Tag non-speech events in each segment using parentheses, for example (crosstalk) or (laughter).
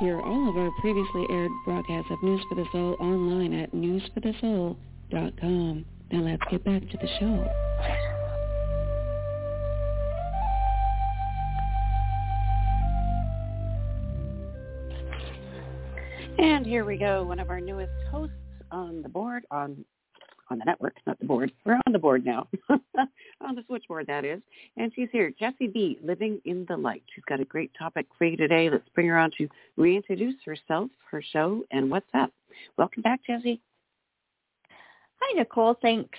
Hear all of our previously aired broadcasts of News for the Soul online at newsforthesoul.com. Now let's get back to the show. And here we go, one of our newest hosts on the board, on on the network, not the board. We're on the board now, (laughs) on the switchboard, that is. And she's here, Jessie B, Living in the Light. She's got a great topic for you today. Let's bring her on to reintroduce herself, her show, and what's up. Welcome back, Jessie. Hi, Nicole. Thanks.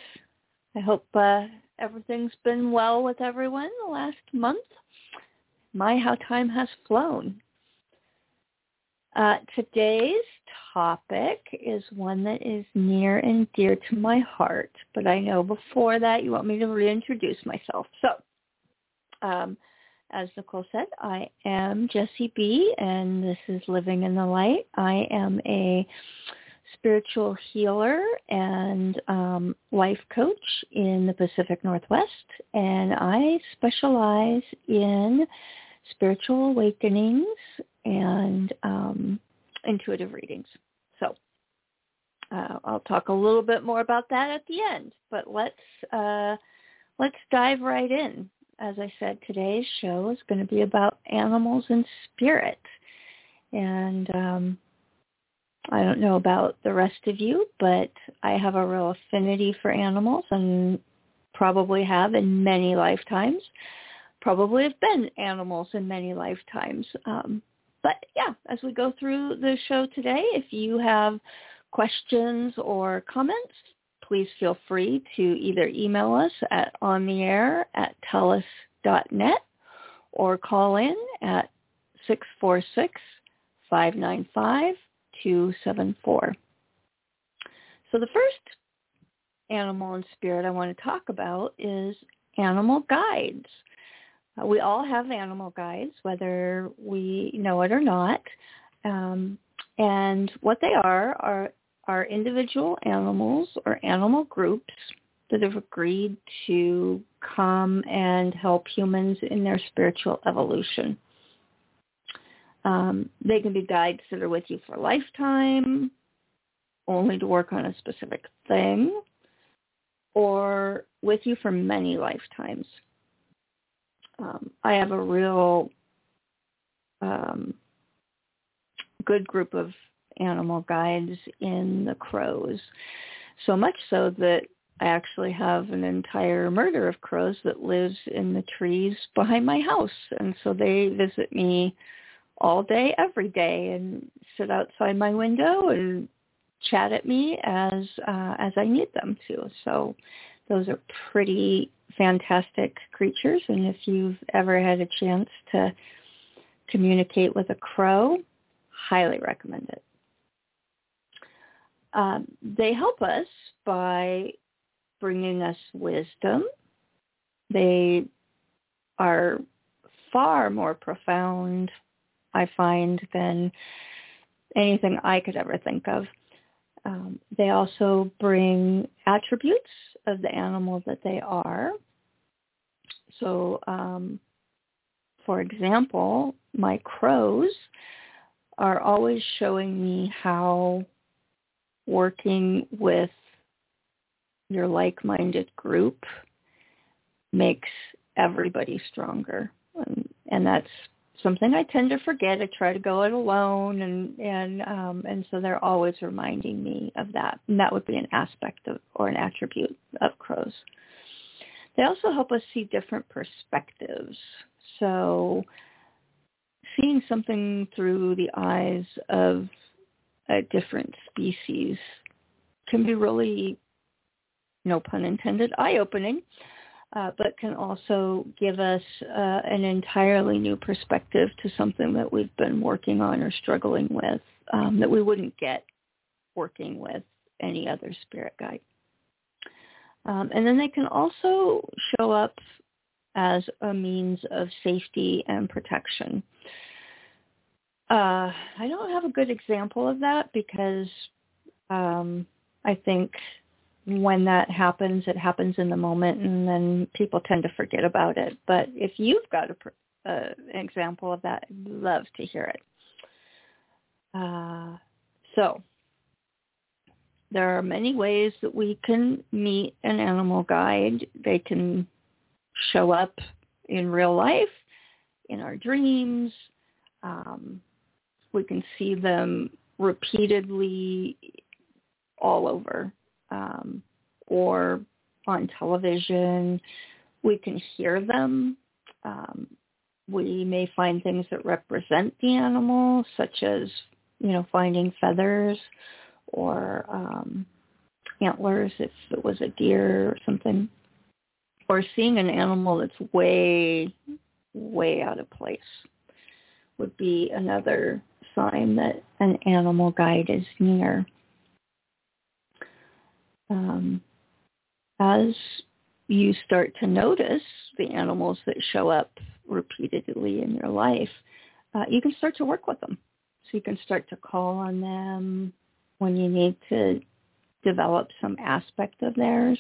I hope uh, everything's been well with everyone the last month. My, how time has flown. Uh, today's topic is one that is near and dear to my heart, but I know before that you want me to reintroduce myself. So, um, as Nicole said, I am Jessie B, and this is Living in the Light. I am a spiritual healer and um, life coach in the Pacific Northwest, and I specialize in spiritual awakenings and um, intuitive readings. So uh, I'll talk a little bit more about that at the end. But let's uh, let's dive right in. As I said, today's show is going to be about animals and spirit, and um, I don't know about the rest of you, but I have a real affinity for animals and probably have in many lifetimes. Probably have been animals in many lifetimes. Um, but yeah, as we go through the show today, if you have questions or comments, please feel free to either email us at on the air at tellus.net or call in at 646-595-274. So the first animal and spirit I want to talk about is animal guides. Uh, we all have animal guides, whether we know it or not. Um, and what they are are are individual animals or animal groups that have agreed to come and help humans in their spiritual evolution. Um, they can be guides that are with you for a lifetime, only to work on a specific thing, or with you for many lifetimes um, I have a real um, good group of animal guides in the crows. So much so that I actually have an entire murder of crows that lives in the trees behind my house. And so they visit me all day, every day and sit outside my window and chat at me as uh, as I need them to. So those are pretty fantastic creatures. And if you've ever had a chance to communicate with a crow, highly recommend it. Um, they help us by bringing us wisdom. They are far more profound, I find, than anything I could ever think of. Um, they also bring attributes of the animal that they are. So, um, for example, my crows are always showing me how working with your like-minded group makes everybody stronger. And, and that's something I tend to forget. I try to go it alone, and and um, and so they're always reminding me of that. And that would be an aspect of or an attribute of crows. They also help us see different perspectives. So seeing something through the eyes of a different species can be really, no pun intended, eye-opening uh, but can also give us uh, an entirely new perspective to something that we've been working on or struggling with um, that we wouldn't get working with any other spirit guide. Um, and then they can also show up as a means of safety and protection. Uh, I don't have a good example of that because um, I think when that happens, it happens in the moment, and then people tend to forget about it. But if you've got a, an example of that, I'd love to hear it. Uh, so there are many ways that we can meet an animal guide. They can show up in real life, in our dreams. Um, we can see them repeatedly all over um, or on television. We can hear them. Um, we may find things that represent the animal, such as, you know, finding feathers or um, antlers if it was a deer or something, or seeing an animal that's way, way out of place would be another sign that an animal guide is near. Um, as you start to notice the animals that show up repeatedly in your life, uh, you can start to work with them. So you can start to call on them, when you need to develop some aspect of theirs.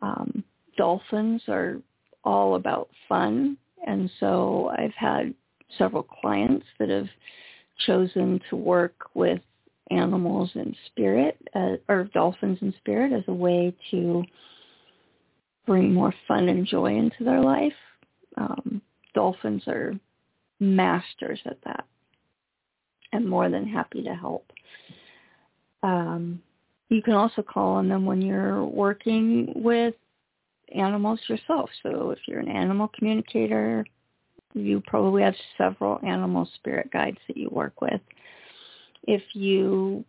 Um, dolphins are all about fun, and so I've had several clients that have chosen to work with animals in spirit uh, or dolphins in spirit as a way to bring more fun and joy into their life. Um, dolphins are masters at that and more than happy to help. Um, you can also call on them when you're working with animals yourself. So if you're an animal communicator, you probably have several animal spirit guides that you work with. If you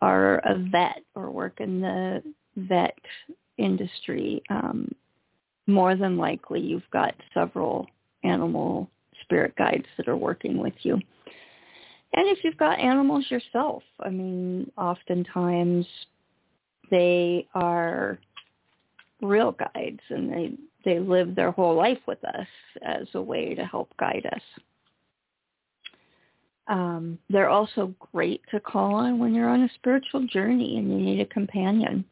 are a vet or work in the vet industry, um, more than likely you've got several animal spirit guides that are working with you. And if you've got animals yourself, I mean, oftentimes they are real guides and they, they live their whole life with us as a way to help guide us. Um, they're also great to call on when you're on a spiritual journey and you need a companion.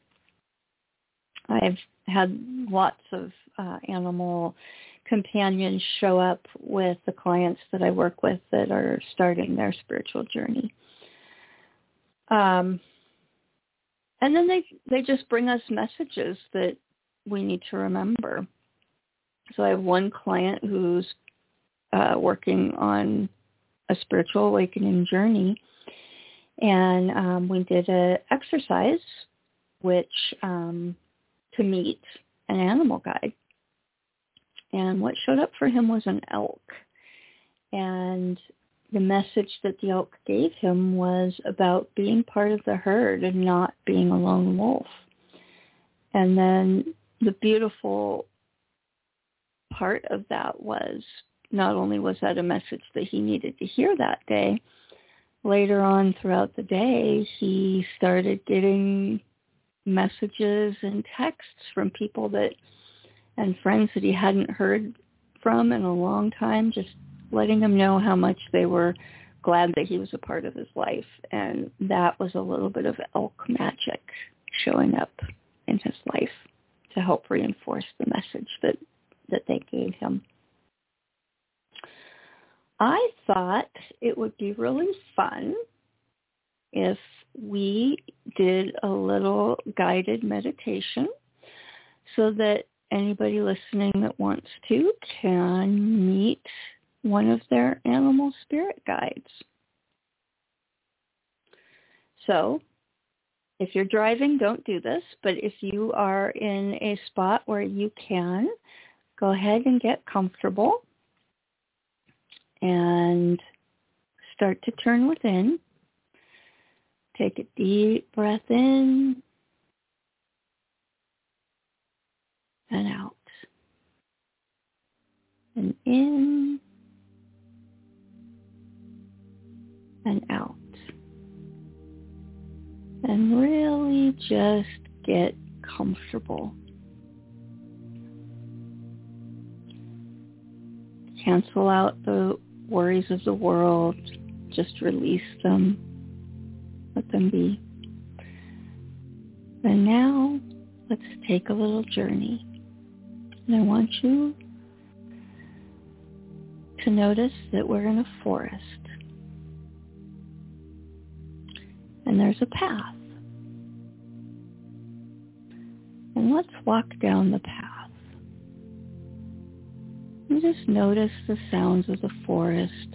I've had lots of uh, animal companions show up with the clients that I work with that are starting their spiritual journey. Um, and then they they just bring us messages that we need to remember. So I have one client who's uh, working on a spiritual awakening journey, and um, we did an exercise which um, to meet an animal guide and what showed up for him was an elk. And the message that the elk gave him was about being part of the herd and not being a lone wolf. And then the beautiful part of that was not only was that a message that he needed to hear that day, later on throughout the day, he started getting messages and texts from people that and friends that he hadn't heard from in a long time, just letting him know how much they were glad that he was a part of his life. And that was a little bit of elk magic showing up in his life to help reinforce the message that, that they gave him. I thought it would be really fun if we did a little guided meditation so that anybody listening that wants to can meet one of their animal spirit guides. So if you're driving, don't do this, but if you are in a spot where you can, go ahead and get comfortable and start to turn within. Take a deep breath in and out. And in and out. And really just get comfortable. Cancel out the worries of the world. Just release them. Let them be. And now let's take a little journey. And I want you to notice that we're in a forest. and there's a path. And let's walk down the path. And just notice the sounds of the forest.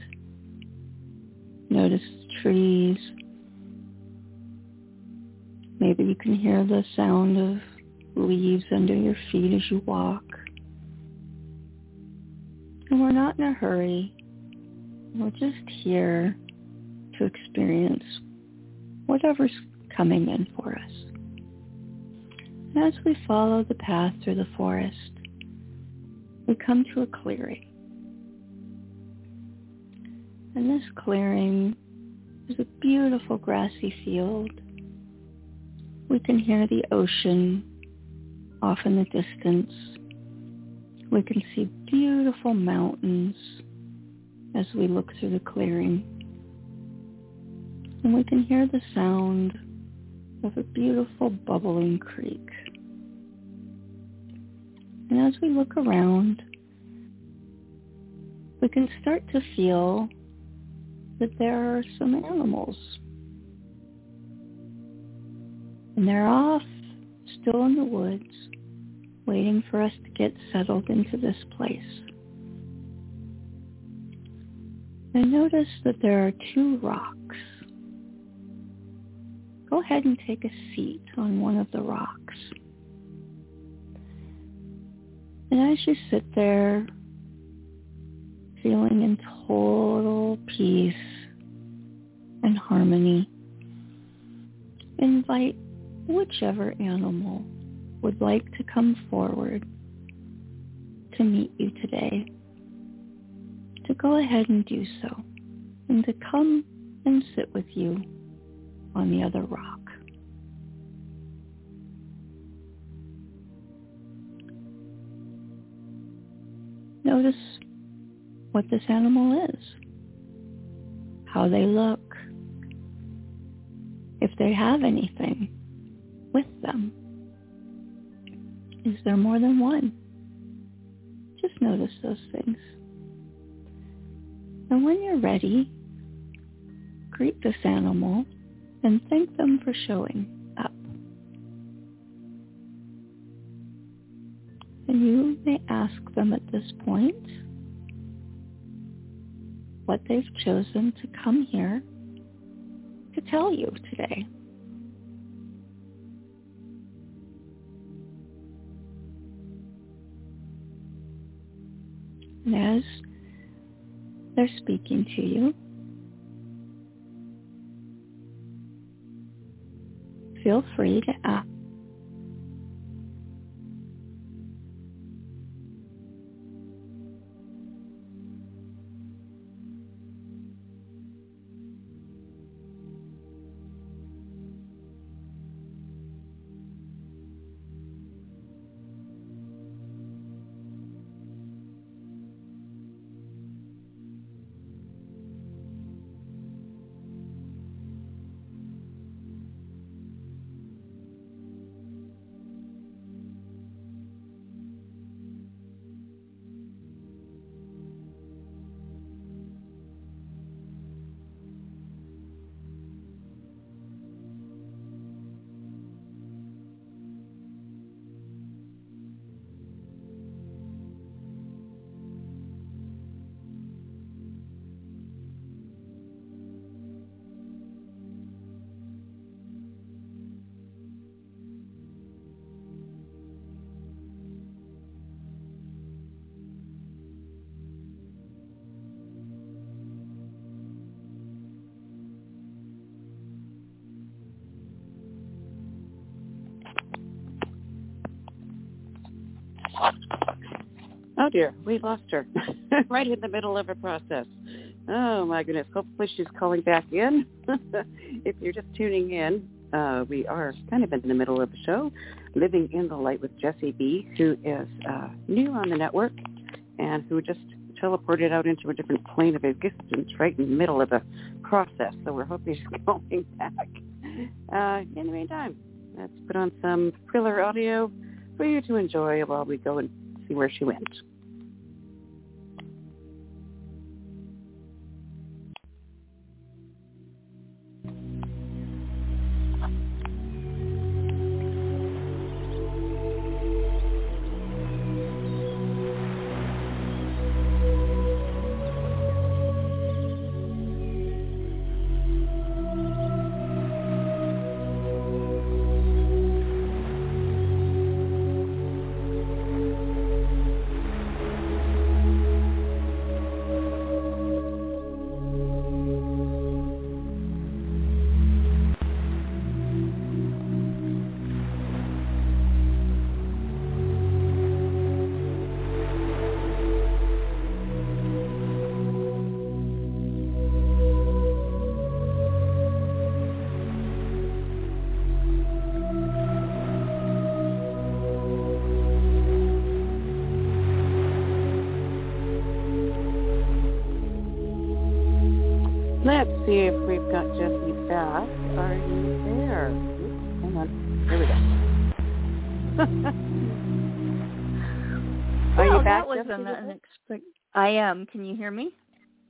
Notice the trees. Maybe you can hear the sound of leaves under your feet as you walk. And we're not in a hurry. We're just here to experience whatever's coming in for us. And as we follow the path through the forest, we come to a clearing. And this clearing is a beautiful grassy field. We can hear the ocean off in the distance. We can see beautiful mountains as we look through the clearing. And we can hear the sound of a beautiful bubbling creek. And as we look around, we can start to feel that there are some animals. And they're off, still in the woods, waiting for us to get settled into this place. And notice that there are two rocks. Go ahead and take a seat on one of the rocks. And as you sit there, feeling in total peace and harmony, invite whichever animal would like to come forward to meet you today, to go ahead and do so, and to come and sit with you on the other rock. Notice what this animal is, how they look, if they have anything with them. Is there more than one? Just notice those things. And when you're ready, greet this animal and thank them for showing And you may ask them at this point what they've chosen to come here to tell you today. And as they're speaking to you, feel free to ask dear, we lost her (laughs) right in the middle of a process. Oh my goodness. Hopefully she's calling back in. (laughs) if you're just tuning in, uh, we are kind of in the middle of the show, Living in the Light with Jessie B, who is uh, new on the network and who just teleported out into a different plane of existence right in the middle of a process. So we're hoping she's (laughs) calling back. Uh, in the meantime, let's put on some thriller audio for you to enjoy while we go and see where she went. Am. Can you hear me?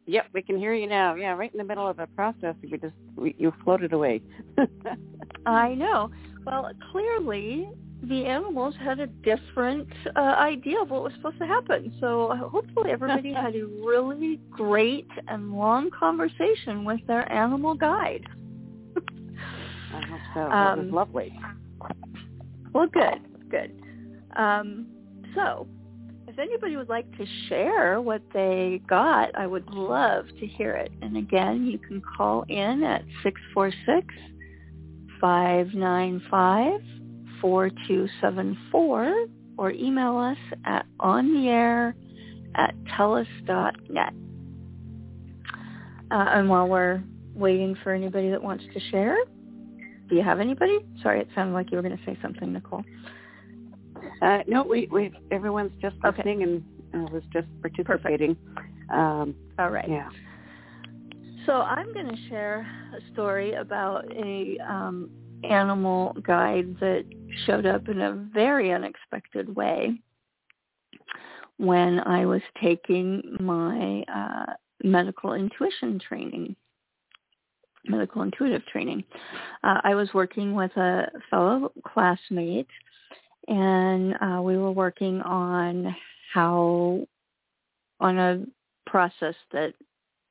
Yep, we can hear you now. Yeah, right in the middle of a process, we just we, you floated away. (laughs) I know. Well, clearly the animals had a different uh, idea of what was supposed to happen. So uh, hopefully everybody (laughs) had a really great and long conversation with their animal guide. I hope so. That was Um, lovely. Well, good, good. Um, so, if anybody would like to share what they got, I would love to hear it. And again, you can call in at six four six five nine five four two seven four or email us at on the air at tellus.net. Uh, and while we're waiting for anybody that wants to share, do you have anybody? Sorry, it sounded like you were going to say something, Nicole. Uh, no, we we everyone's just Okay. listening and uh, was just participating. Um, All right. yeah. So I'm going to share a story about a um, animal guide that showed up in a very unexpected way when I was taking my uh, medical intuition training, medical intuitive training. Uh, I was working with a fellow classmate, and uh, we were working on how on a process that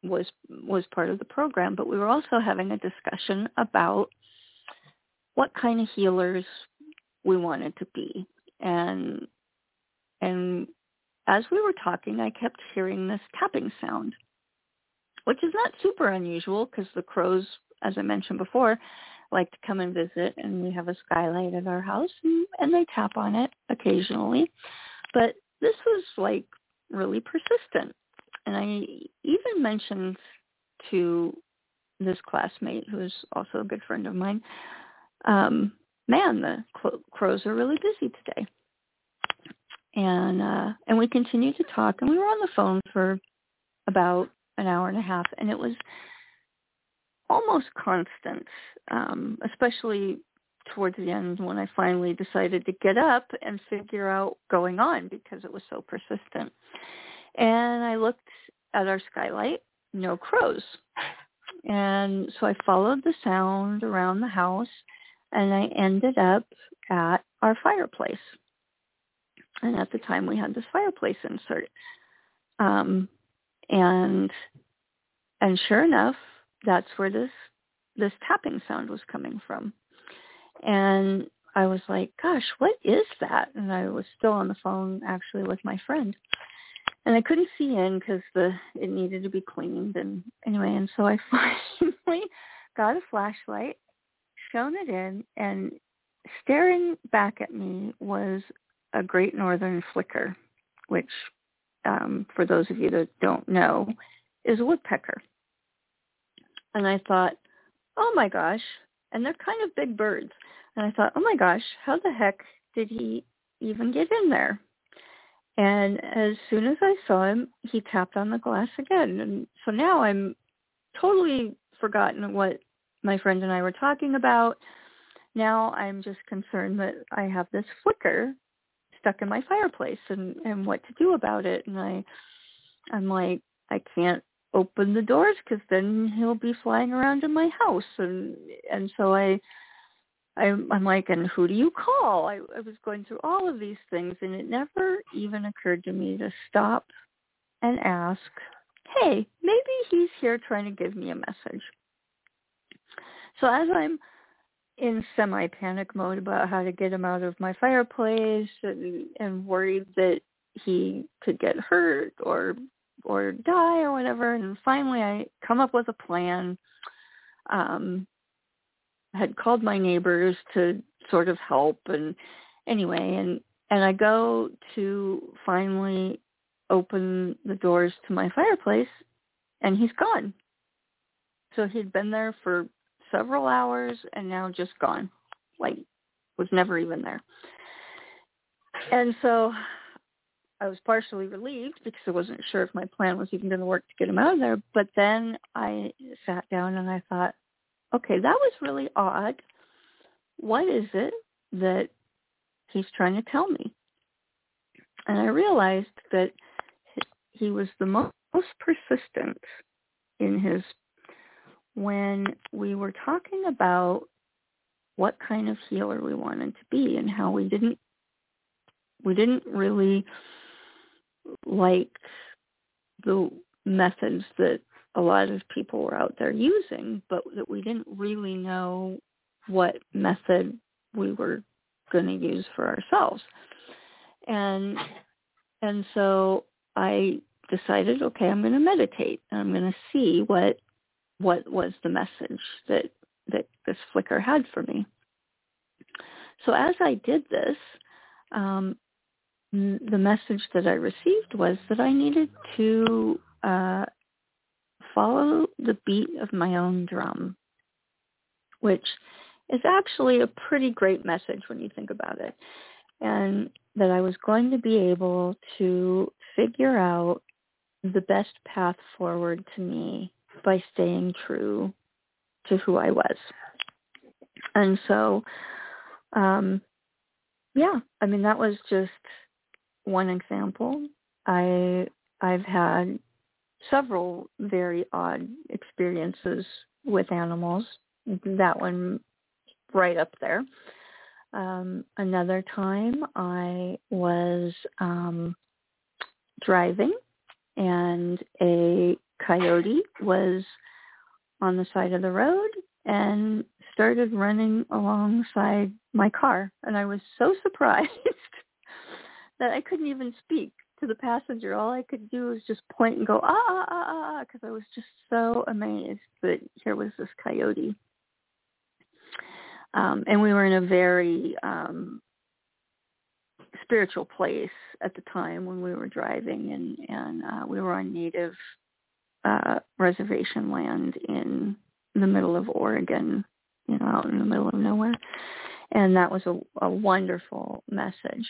was was part of the program, but we were also having a discussion about what kind of healers we wanted to be. And and as we were talking, I kept hearing this tapping sound, which is not super unusual because the crows, as I mentioned before, like to come and visit, and we have a skylight at our house, and, and they tap on it occasionally. But this was like really persistent. And I even mentioned to this classmate, who is also a good friend of mine, um, man, the crows are really busy today. And uh, and we continued to talk, and we were on the phone for about an hour and a half, and it was almost constant, um, especially towards the end when I finally decided to get up and figure out going on because it was so persistent. And I looked at our skylight, no crows. And so I followed the sound around the house and I ended up at our fireplace. And at the time we had this fireplace insert. Um, and and sure enough, that's where this this tapping sound was coming from. And I was like, gosh, what is that? And I was still on the phone actually with my friend. And I couldn't see in because the it needed to be cleaned and anyway, and so I (laughs) finally got a flashlight, shone it in, and staring back at me was a great northern flicker, which um, for those of you that don't know, is a woodpecker. And I thought, oh my gosh, and they're kind of big birds. And I thought, oh my gosh, how the heck did he even get in there? And as soon as I saw him, he tapped on the glass again. And so now I'm totally forgotten what my friend and I were talking about. Now I'm just concerned that I have this flicker stuck in my fireplace and, and what to do about it. And I, I'm like, I can't open the doors because then he'll be flying around in my house. And, and so I, I'm, I'm like, and who do you call? I, I was going through all of these things, and it never even occurred to me to stop and ask, hey, maybe he's here trying to give me a message. So as I'm in semi-panic mode about how to get him out of my fireplace and, and worried that he could get hurt or or die or whatever, and finally I come up with a plan. Um, had called my neighbors to sort of help and anyway and and I go to finally open the doors to my fireplace and he's gone. So he'd been there for several hours and now just gone. Like was never even there. And so I was partially relieved because I wasn't sure if my plan was even going to work to get him out of there. But then I sat down and I thought, okay, that was really odd. What is it that he's trying to tell me? And I realized that he was the most persistent in his when we were talking about what kind of healer we wanted to be and how we didn't we didn't really like the methods that a lot of people were out there using, but that we didn't really know what method we were going to use for ourselves. And and so I decided, okay, I'm going to meditate. And I'm going to see what what was the message that that this flicker had for me. So as I did this, um, the message that I received was that I needed to uh, follow the beat of my own drum, which is actually a pretty great message when you think about it. And that I was going to be able to figure out the best path forward to me by staying true to who I was. And so, um, yeah, I mean, that was just one example. I, I've had several very odd experiences with animals. That one right up there. Um, another time I was um, driving and a coyote was on the side of the road and started running alongside my car. And I was so (laughs) surprised that I couldn't even speak to the passenger. All I could do was just point and go, ah, ah, ah, ah, because I was just so amazed that here was this coyote. Um, and we were in a very um, spiritual place at the time when we were driving, and and uh, we were on native uh, reservation land in the middle of Oregon, you know, out in the middle of nowhere. And that was a, a wonderful message.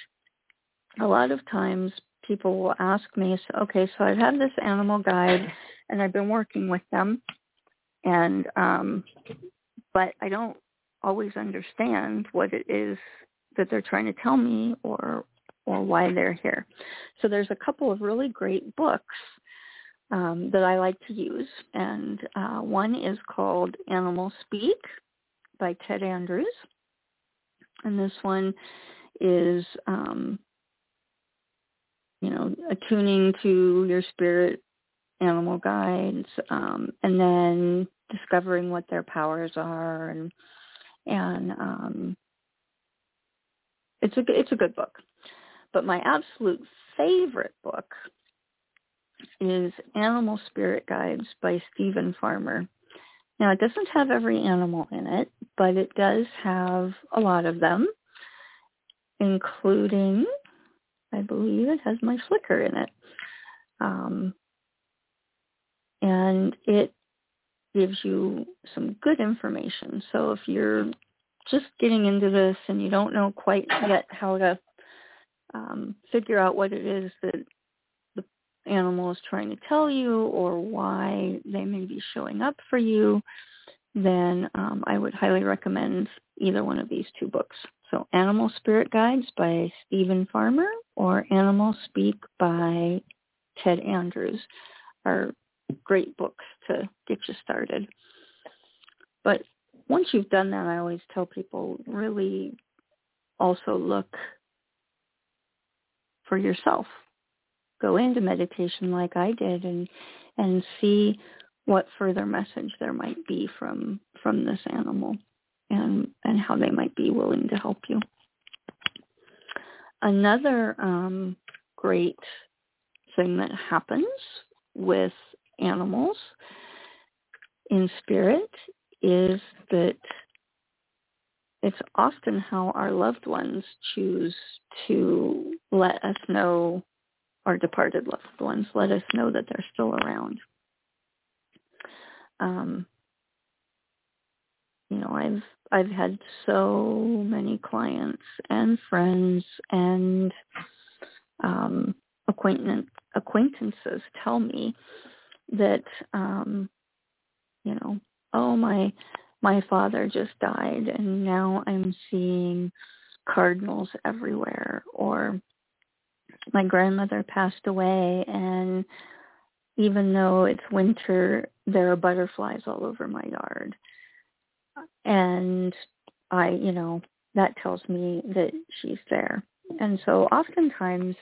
A lot of times people will ask me, okay, so I've had this animal guide and I've been working with them and um but I don't always understand what it is that they're trying to tell me or or why they're here. So there's a couple of really great books um, that I like to use, and uh, one is called Animal Speak by Ted Andrews, and this one is um, you know attuning to your spirit animal guides, um, and then discovering what their powers are and and um, it's a it's a good book. But my absolute favorite book is Animal Spirit Guides by Steven Farmer. Now, it doesn't have every animal in it, but it does have a lot of them, including, I believe it has my flicker in it. Um, and it gives you some good information. So if you're just getting into this and you don't know quite yet how to um, figure out what it is that the animal is trying to tell you or why they may be showing up for you, then um, I would highly recommend either one of these two books. So Animal Spirit Guides by Steven Farmer or Animal Speak by Ted Andrews are great books to get you started. But once you've done that, I always tell people really also look for yourself. Go into meditation like I did and and see what further message there might be from from this animal and and how they might be willing to help you. Another um, great thing that happens with animals in spirit is that it's often how our loved ones choose to let us know, our departed loved ones let us know that they're still around. Um, you know, I've I've had so many clients and friends and um, acquaintance acquaintances tell me that um you know oh my my father just died and now i'm seeing cardinals everywhere or my grandmother passed away and even though it's winter there are butterflies all over my yard and i you know that tells me that she's there and so oftentimes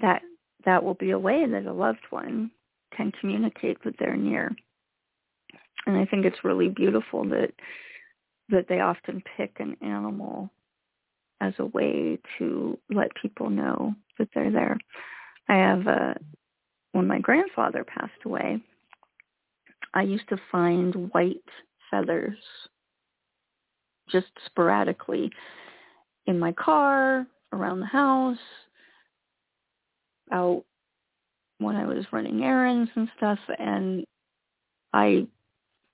that that will be a way that a loved one can communicate that they're near. And I think it's really beautiful that that they often pick an animal as a way to let people know that they're there. I have a when my grandfather passed away, I used to find white feathers just sporadically in my car, around the house, out when I was running errands and stuff, and I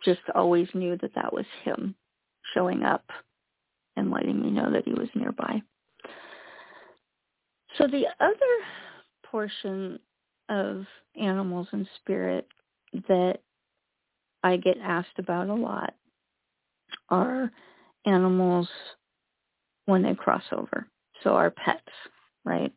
just always knew that that was him showing up and letting me know that he was nearby. So the other portion of animals and spirit that I get asked about a lot are animals when they cross over. So our pets, right?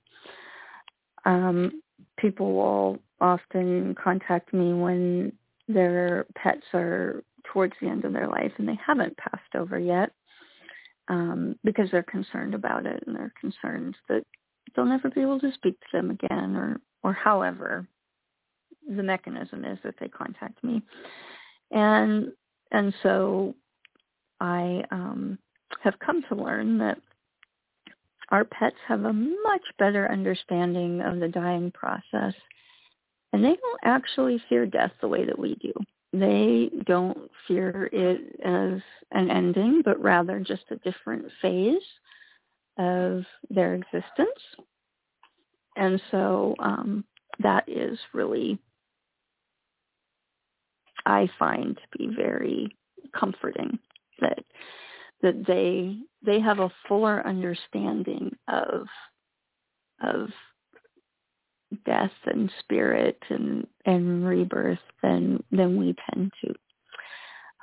Um, people will often contact me when their pets are towards the end of their life and they haven't passed over yet um, because they're concerned about it and they're concerned that they'll never be able to speak to them again or, or however the mechanism is that they contact me. And and so I um, have come to learn that our pets have a much better understanding of the dying process, and they don't actually fear death the way that we do. They don't fear it as an ending, but rather just a different phase of their existence. And so um, that is really, I find to be very comforting that that they they have a fuller understanding of of death and spirit and and rebirth than than we tend to.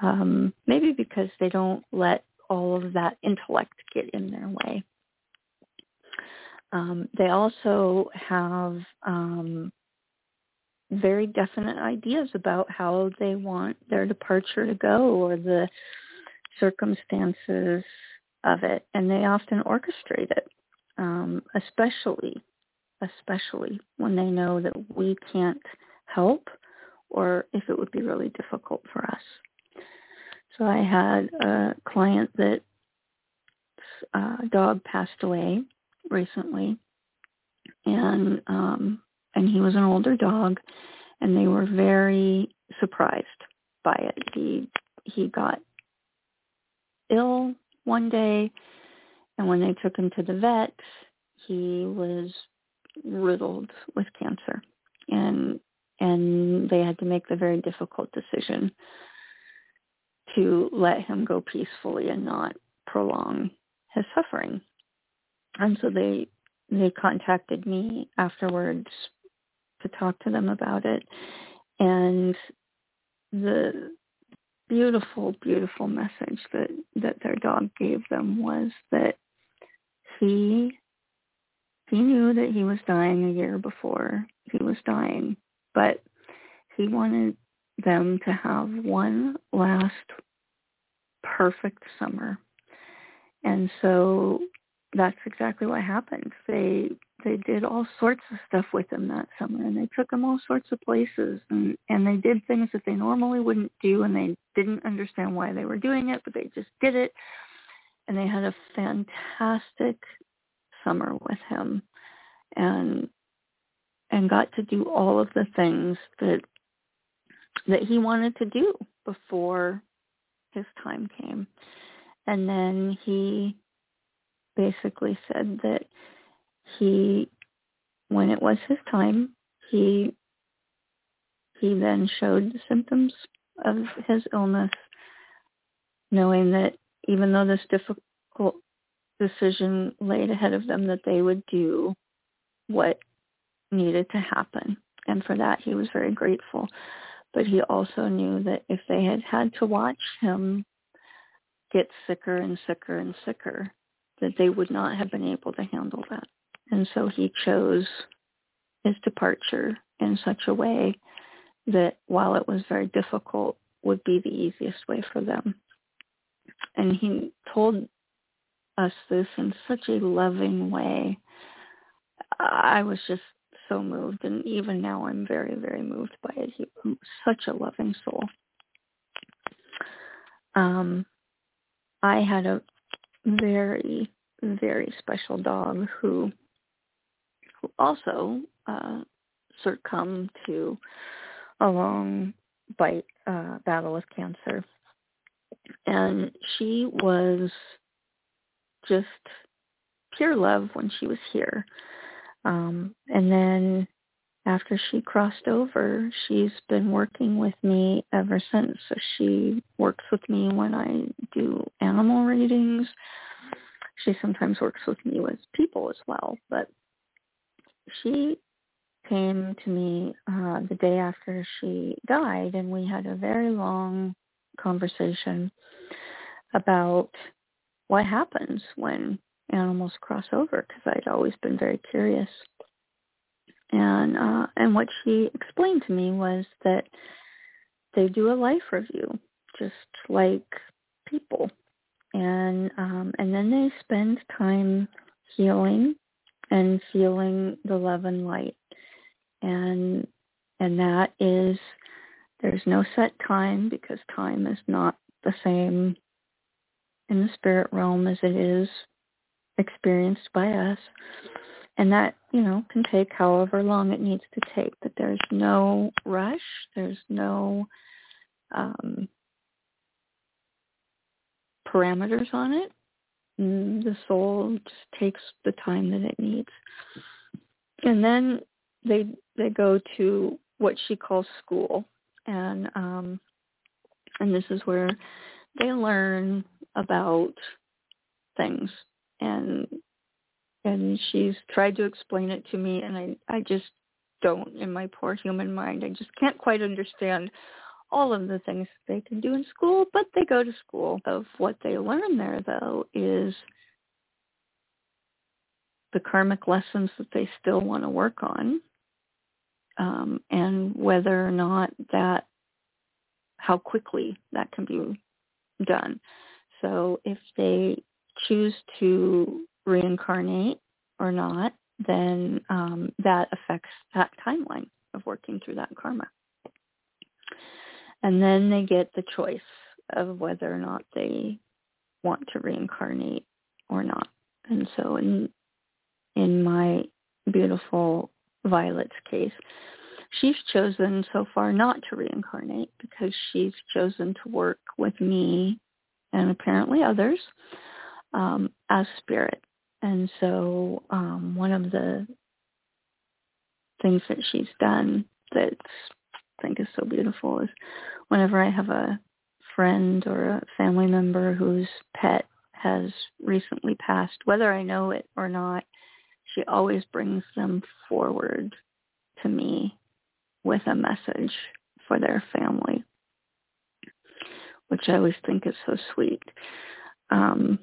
Um, maybe because they don't let all of that intellect get in their way. Um, they also have um, very definite ideas about how they want their departure to go or the circumstances of it, and they often orchestrate it, um, especially especially when they know that we can't help or if it would be really difficult for us. So I had a client that uh, dog passed away recently, and um, and he was an older dog, and they were very surprised by it. He he got ill one day, and when they took him to the vet, he was riddled with cancer, and and they had to make the very difficult decision to let him go peacefully and not prolong his suffering. And so they they contacted me afterwards to talk to them about it. And the beautiful, beautiful message that, that their dog gave them was that he he knew that he was dying a year before he was dying, but he wanted them to have one last perfect summer. And so that's exactly what happened. They they did all sorts of stuff with him that summer and they took him all sorts of places and and they did things that they normally wouldn't do and they didn't understand why they were doing it but they just did it. And they had a fantastic summer with him and and got to do all of the things that that he wanted to do before his time came. And then he basically said that he, when it was his time, he he then showed the symptoms of his illness, knowing that even though this difficult decision laid ahead of them, that they would do what needed to happen. And for that, he was very grateful. But he also knew that if they had had to watch him get sicker and sicker and sicker, that they would not have been able to handle that. And so he chose his departure in such a way that while it was very difficult, would be the easiest way for them. And he told us this in such a loving way. I was just so moved, and even now I'm very, very moved by it. He was such a loving soul. Um, I had a very, very special dog who, who also uh, succumbed to a long bite uh, battle with cancer, and she was just pure love when she was here. Um, and then after she crossed over, she's been working with me ever since. So she works with me when I do animal readings. She sometimes works with me with people as well. But she came to me uh, the day after she died, and we had a very long conversation about what happens when animals cross over because I'd always been very curious. And uh, and what she explained to me was that they do a life review, just like people, and um, and then they spend time healing and feeling the love and light, and and that is there's no set time because time is not the same in the spirit realm as it is experienced by us. And that, you know, can take however long it needs to take. But there's no rush. There's no um, parameters on it. And the soul just takes the time that it needs. And then they they go to what she calls school. And um and this is where they learn about things and and she's tried to explain it to me and I I just don't in my poor human mind. I just can't quite understand all of the things they can do in school, but they go to school. Of what they learn there though is the karmic lessons that they still want to work on um, and whether or not that how quickly that can be done. So if they choose to reincarnate or not, then um, that affects that timeline of working through that karma. And then they get the choice of whether or not they want to reincarnate or not. And so in in my beautiful Violet's case, she's chosen so far not to reincarnate because she's chosen to work with me and apparently others um, as spirit. And so um, one of the things that she's done that I think is so beautiful is whenever I have a friend or a family member whose pet has recently passed, whether I know it or not, she always brings them forward to me with a message for their family, which I always think is so sweet. Um,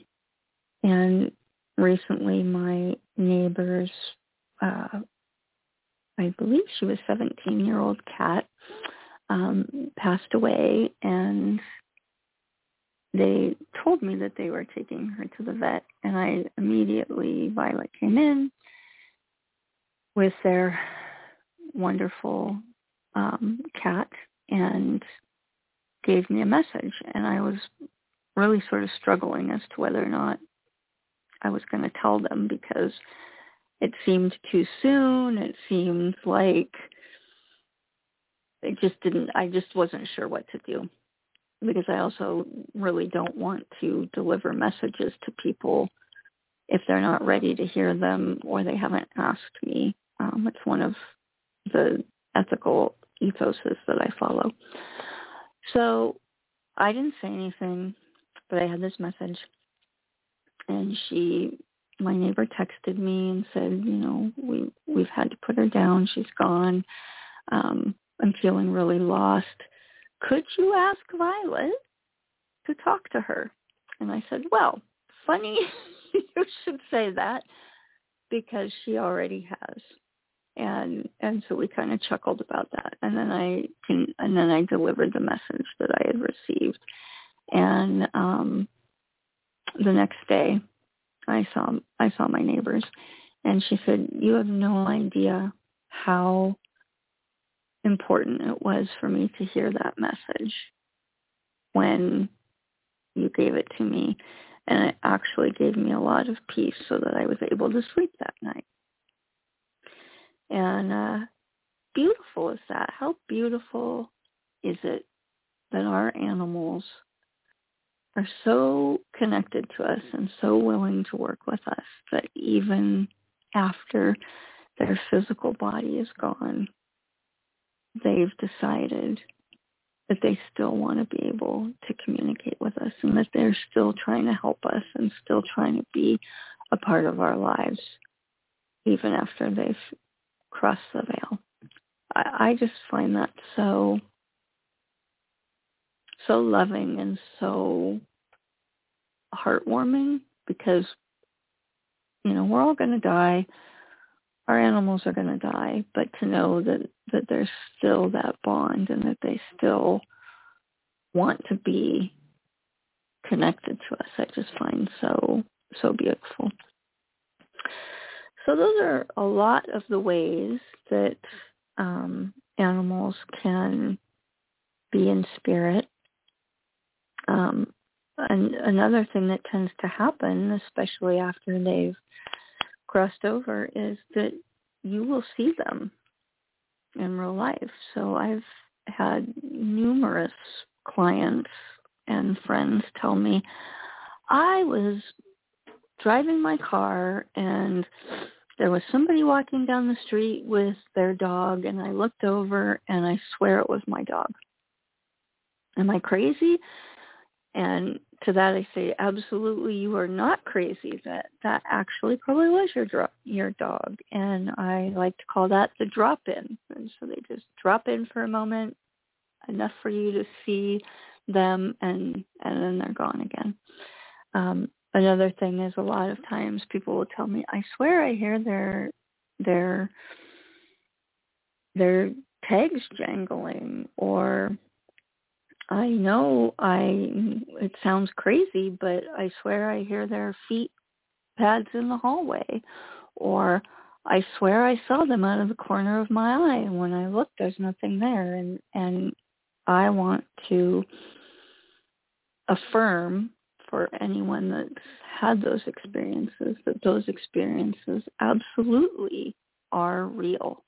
and recently my neighbor's, uh, I believe she was 17-year-old cat, um, passed away and they told me that they were taking her to the vet and I immediately, Violet came in with their wonderful um, cat and gave me a message and I was really sort of struggling as to whether or not I was going to tell them because it seemed too soon. It seemed like it just didn't, I just wasn't sure what to do because I also really don't want to deliver messages to people if they're not ready to hear them or they haven't asked me. Um, it's one of the ethical ethoses that I follow. So I didn't say anything, but I had this message and she my neighbor texted me and said, you know, we we've had to put her down. She's gone. Um, I'm feeling really lost. Could you ask Violet to talk to her? And I said, well, funny (laughs) you should say that because she already has. And and so we kind of chuckled about that. And then I and then I delivered the message that I had received. And um the next day I saw I saw my neighbors and she said, You have no idea how important it was for me to hear that message when you gave it to me. And it actually gave me a lot of peace so that I was able to sleep that night. And uh, beautiful is that? How beautiful is it that our animals are so connected to us and so willing to work with us that even after their physical body is gone, they've decided that they still want to be able to communicate with us and that they're still trying to help us and still trying to be a part of our lives even after they've crossed the veil. I, I just find that so so loving and so heartwarming because you know we're all going to die our animals are going to die, but to know that that there's still that bond and that they still want to be connected to us, I just find so so beautiful. So those are a lot of the ways that um, animals can be in spirit. Um, and another thing that tends to happen, especially after they've crossed over is that you will see them in real life. So I've had numerous clients and friends tell me I was driving my car and there was somebody walking down the street with their dog and I looked over and I swear it was my dog. Am I crazy? And to that I say, absolutely, you are not crazy. That that actually probably was your dro- your dog, and I like to call that the drop in. And so they just drop in for a moment, enough for you to see them, and and then they're gone again. Um, another thing is a lot of times people will tell me, I swear I hear their their their tags jangling or I know. I it sounds crazy, but I swear I hear their feet pads in the hallway or I swear I saw them out of the corner of my eye and when I look there's nothing there and and I want to affirm for anyone that's had those experiences that those experiences absolutely are real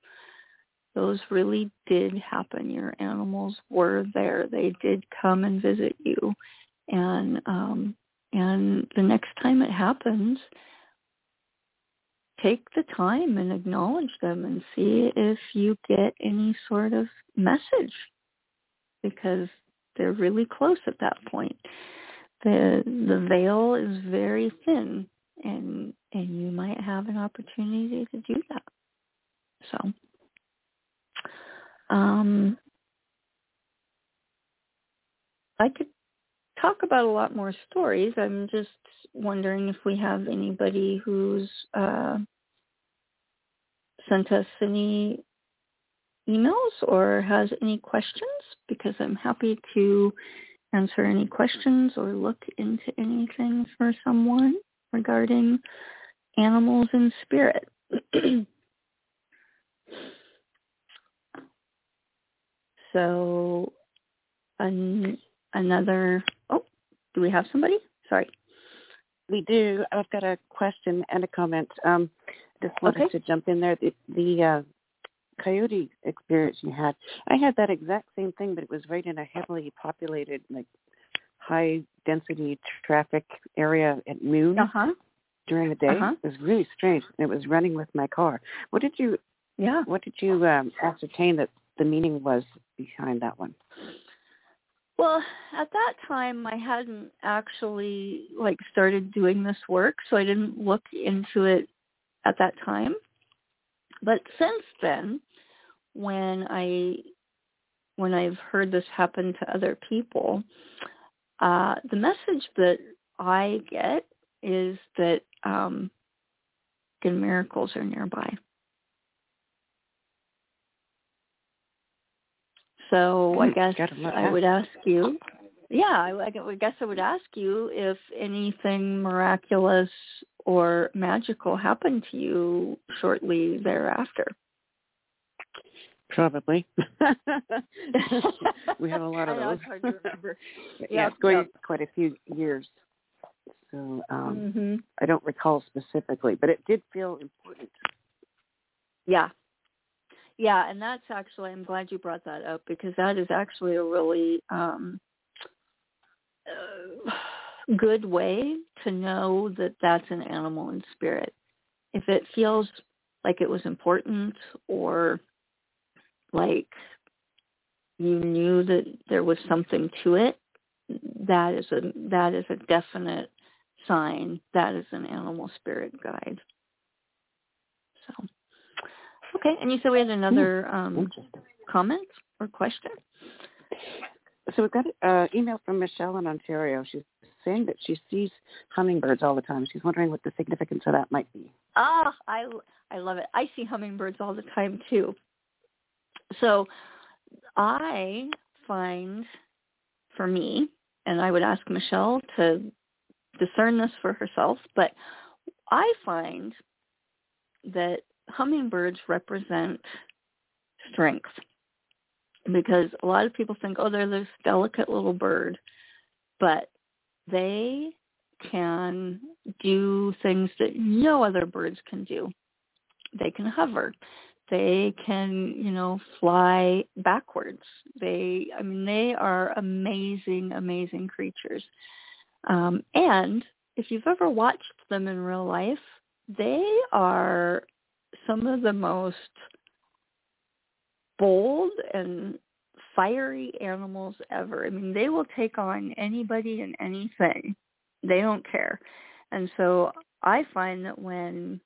those really did happen. Your animals were there. They did come and visit you. And um and the next time it happens, take the time and acknowledge them and see if you get any sort of message because they're really close at that point. The the veil is very thin and and you might have an opportunity to do that. So um, I could talk about a lot more stories. I'm just wondering if we have anybody who's uh, sent us any emails or has any questions because I'm happy to answer any questions or look into anything for someone regarding animals and spirit. (clears throat) So an, another, oh, do we have somebody? Sorry. We do. I've got a question and a comment. Um, just wanted Okay. to jump in there. The, the uh, coyote experience you had, I had that exact same thing, but it was right in a heavily populated, like high density traffic area at noon Uh-huh. during the day. Uh-huh. It was really strange. It was running with my car. What did you Yeah. What did you um, ascertain that the meaning was behind that one? Well, at that time I hadn't actually like started doing this work, so I didn't look into it at that time. But since then, when I when I've heard this happen to other people, uh, the message that I get is that um, good miracles are nearby. So I Hmm, guess I would ask you, yeah, I, I guess I would ask you if anything miraculous or magical happened to you shortly thereafter. Probably. (laughs) we have a lot (laughs) of I know, those. hard to remember. (laughs) yeah, Yep, it's going yep. quite a few years. So um hmm I don't recall specifically, but it did feel important. Yeah. Yeah, and that's actually I'm glad you brought that up because that is actually a really um uh, good way to know that that's an animal in spirit. If it feels like it was important or like you knew that there was something to it, that is a that is a definite sign that is an animal spirit guide. So okay, and you said we had another um, comment or question. So we've got an uh, email from Michelle in Ontario. She's saying that she sees hummingbirds all the time. She's wondering what the significance of that might be. Ah, I I love it. I see hummingbirds all the time too. So I find for me, and I would ask Michelle to discern this for herself, but I find that hummingbirds represent strength because a lot of people think, oh, they're this delicate little bird, but they can do things that no other birds can do. They can hover. They can, you know, fly backwards. They, I mean, they are amazing, amazing creatures. Um, and if you've ever watched them in real life, they are some of the most bold and fiery animals ever. I mean, they will take on anybody and anything. They don't care. And so I find that when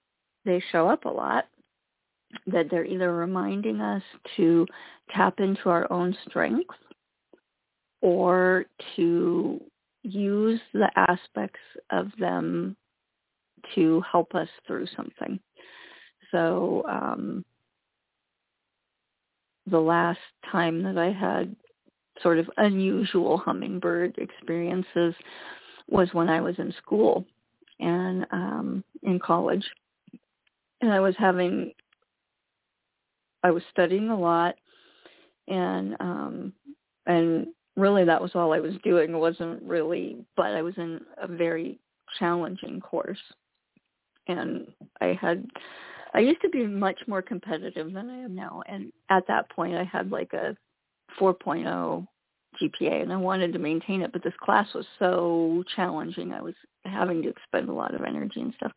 they show up a lot, that they're either reminding us to tap into our own strength or to use the aspects of them to help us through something. So um, the last time that I had sort of unusual hummingbird experiences was when I was in school and um, in college. And I was having, I was studying a lot and, um, and really that was all I was doing. It wasn't really, but I was in a very challenging course. And I had, I used to be much more competitive than I am now. And at that point I had like a 4.0 GPA and I wanted to maintain it, but this class was so challenging. I was having to expend a lot of energy and stuff.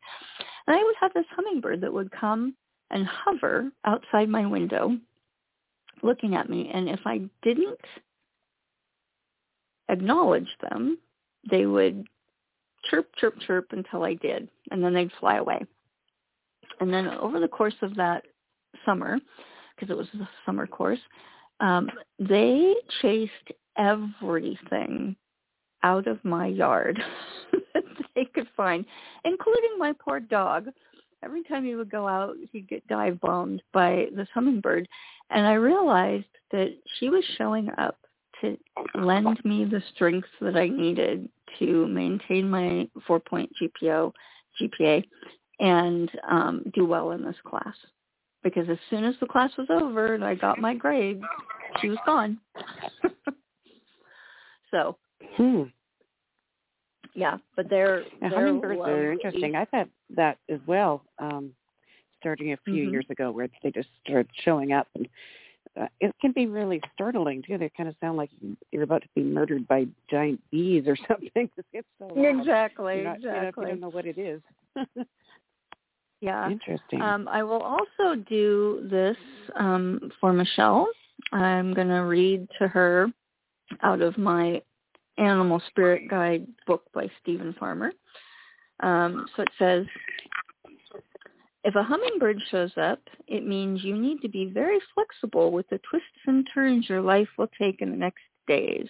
And I would have this hummingbird that would come and hover outside my window looking at me. And if I didn't acknowledge them, they would chirp, chirp, chirp until I did. And then they'd fly away. And then over the course of that summer, because it was a summer course, um, they chased everything out of my yard (laughs) that they could find, including my poor dog. Every time he would go out, he'd get dive bombed by this hummingbird. And I realized that she was showing up to lend me the strength that I needed to maintain my four-point GPO, GPA and um, do well in this class. Because as soon as the class was over and I got my grade, she was gone. (laughs) so Hmm. yeah, but they're, Yeah, they're hummingbirds are interesting. I've had that as well, um, starting a few Mhm. years ago, where they just started showing up, and uh, it can be really startling too. They kind of sound like you're about to be murdered by giant bees or (laughs) something. It's so loud. Exactly, not, you know, you don't know what it is. (laughs) Yeah. Interesting. Um, I will also do this um, for Michelle. I'm going to read to her out of my Animal Spirit Guide book by Steven Farmer. Um, so it says, If a hummingbird shows up, it means you need to be very flexible with the twists and turns your life will take in the next days.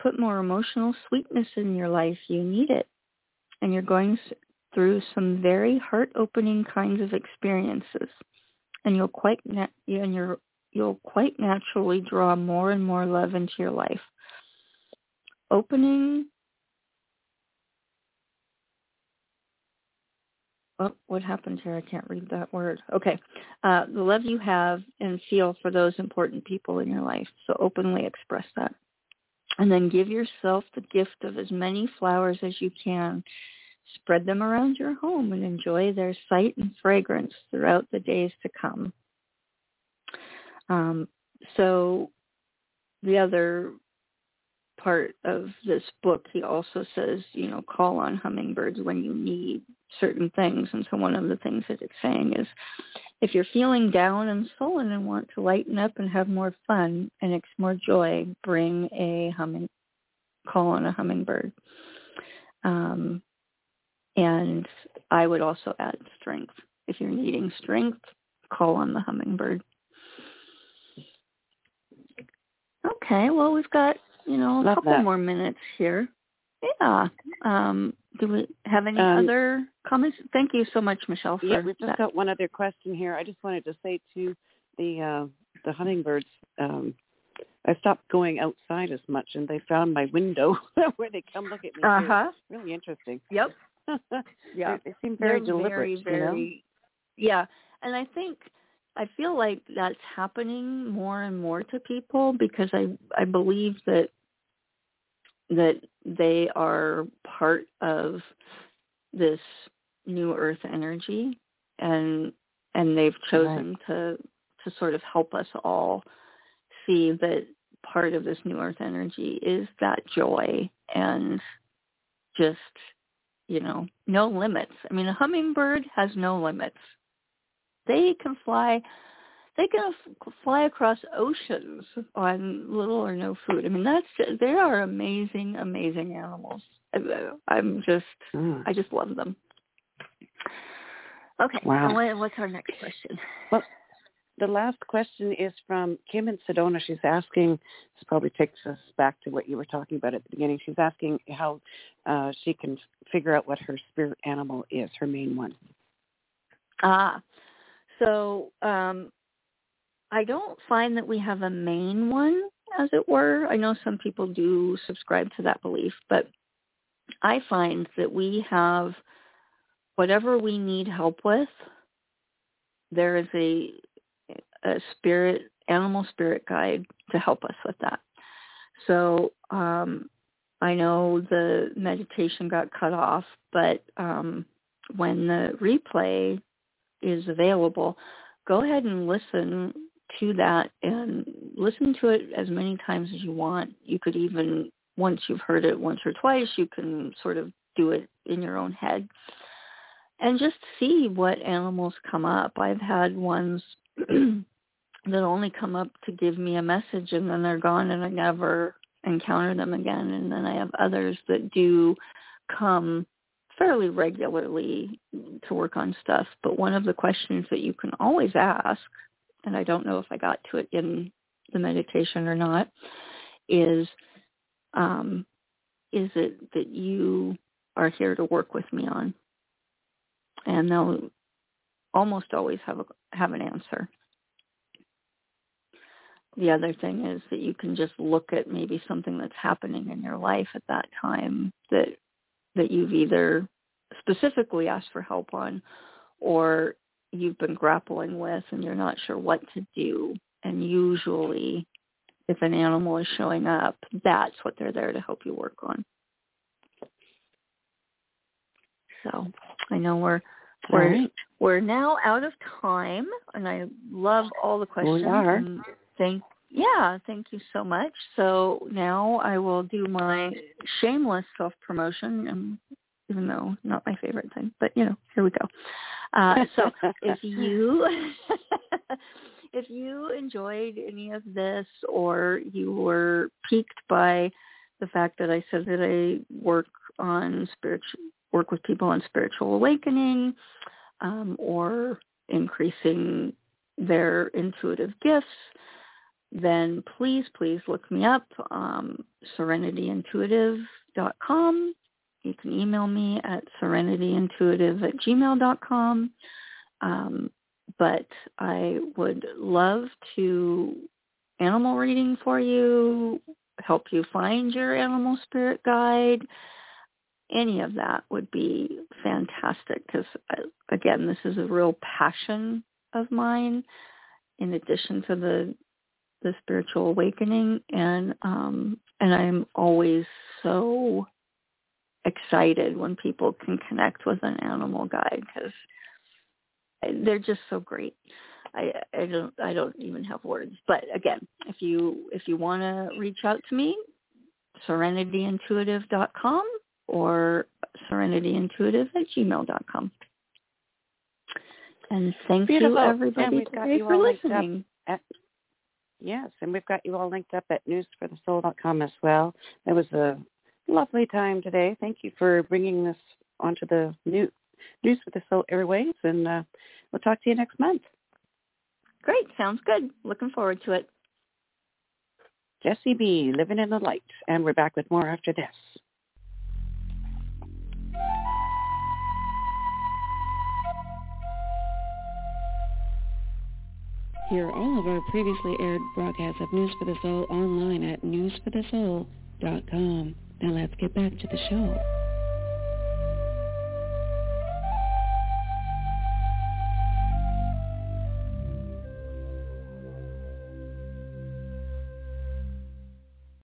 Put more emotional sweetness in your life. You need it. And you're going through some very heart-opening kinds of experiences. And you'll quite na- and you're, you'll quite naturally draw more and more love into your life. Opening oh, what happened here? I can't read that word. Okay. Uh, the love you have and feel for those important people in your life. So openly express that. And then give yourself the gift of as many flowers as you can. Spread them around your home and enjoy their sight and fragrance throughout the days to come. Um, so the other part of this book, he also says, you know, call on hummingbirds when you need certain things. And so one of the things that it's saying is if you're feeling down and sullen and want to lighten up and have more fun and it's more joy, bring a humming, call on a hummingbird. Um, and I would also add strength. If you're needing strength, call on the hummingbird. Okay, well, we've got you know, a Love couple that. more minutes here. Yeah. Um, do we have any Um, other comments? Thank you so much, Michelle, for Yeah, we've just that. got one other question here. I just wanted to say to the uh, the hummingbirds, um, I stopped going outside as much, and they found my window (laughs) where they come look at me. Uh-huh. Really interesting. Yep. (laughs) Yeah. they, seem very deliberate. Very, you know? very, Yeah. And I think I feel like that's happening more and more to people because I I believe that that they are part of this new earth energy and and they've chosen to to sort of help us all see that part of this new earth energy is that joy and just you know no limits i mean a hummingbird has no limits they can fly they can fly across oceans on little or no food. I mean, that's they are amazing, amazing animals. I'm just, Mm. I just love them. Okay, Wow. what, what's our next question? Well, the last question is from Kim in Sedona. She's asking, this probably takes us back to what you were talking about at the beginning. She's asking how uh, she can figure out what her spirit animal is, her main one. Ah, so um, I don't find that we have a main one, as it were. I know some people do subscribe to that belief, but I find that we have whatever we need help with. There is a a spirit animal spirit guide to help us with that. So um, I know the meditation got cut off, but um, when the replay is available, go ahead and listen to that and listen to it as many times as you want. You could even, once you've heard it once or twice, you can sort of do it in your own head and just see what animals come up. I've had ones (clears throat) that only come up to give me a message and then they're gone and I never encounter them again. And then I have others that do come fairly regularly to work on stuff. But one of the questions that you can always ask, and I don't know if I got to it in the meditation or not, is um, is it that you are here to work with me on? And they'll almost always have a, have an answer. The other thing is that you can just look at maybe something that's happening in your life at that time that that you've either specifically asked for help on or you've been grappling with and you're not sure what to do. And usually if an animal is showing up, that's what they're there to help you work on. So I know we're we're right. we're now out of time and I love all the questions we are. Thank yeah, thank you so much. So now I will do my shameless self promotion and even though not my favorite thing, but you know, here we go. Uh, so if (laughs) you (laughs) if you enjoyed any of this or you were piqued by the fact that I said that I work on spiritual work with people on spiritual awakening, um, or increasing their intuitive gifts, then please, please look me up, um, serenityintuitive.com. You can email me at serenityintuitive at gmail.com. Um, but I would love to animal reading for you, help you find your animal spirit guide. Any of that would be fantastic because, again, this is a real passion of mine in addition to the the spiritual awakening and um and I'm always so excited when people can connect with an animal guide because they're just so great. I I don't I don't even have words. But again, if you if you want to reach out to me, serenityintuitive.com or serenityintuitive at gmail.com. And thank Beautiful. you everybody and today you for listening. At, yes, and we've got you all linked up at newsforthesoul.com as well. It was a lovely time today. Thank you for bringing this onto the new News for the Soul Airways, and uh, we'll talk to you next month. Great. Sounds good. Looking forward to it. Jessie B, Living in the Light. And we're back with more after this. Hear all of our previously aired broadcasts of News for the Soul online at newsforthesoul.com. Now let's get back to the show.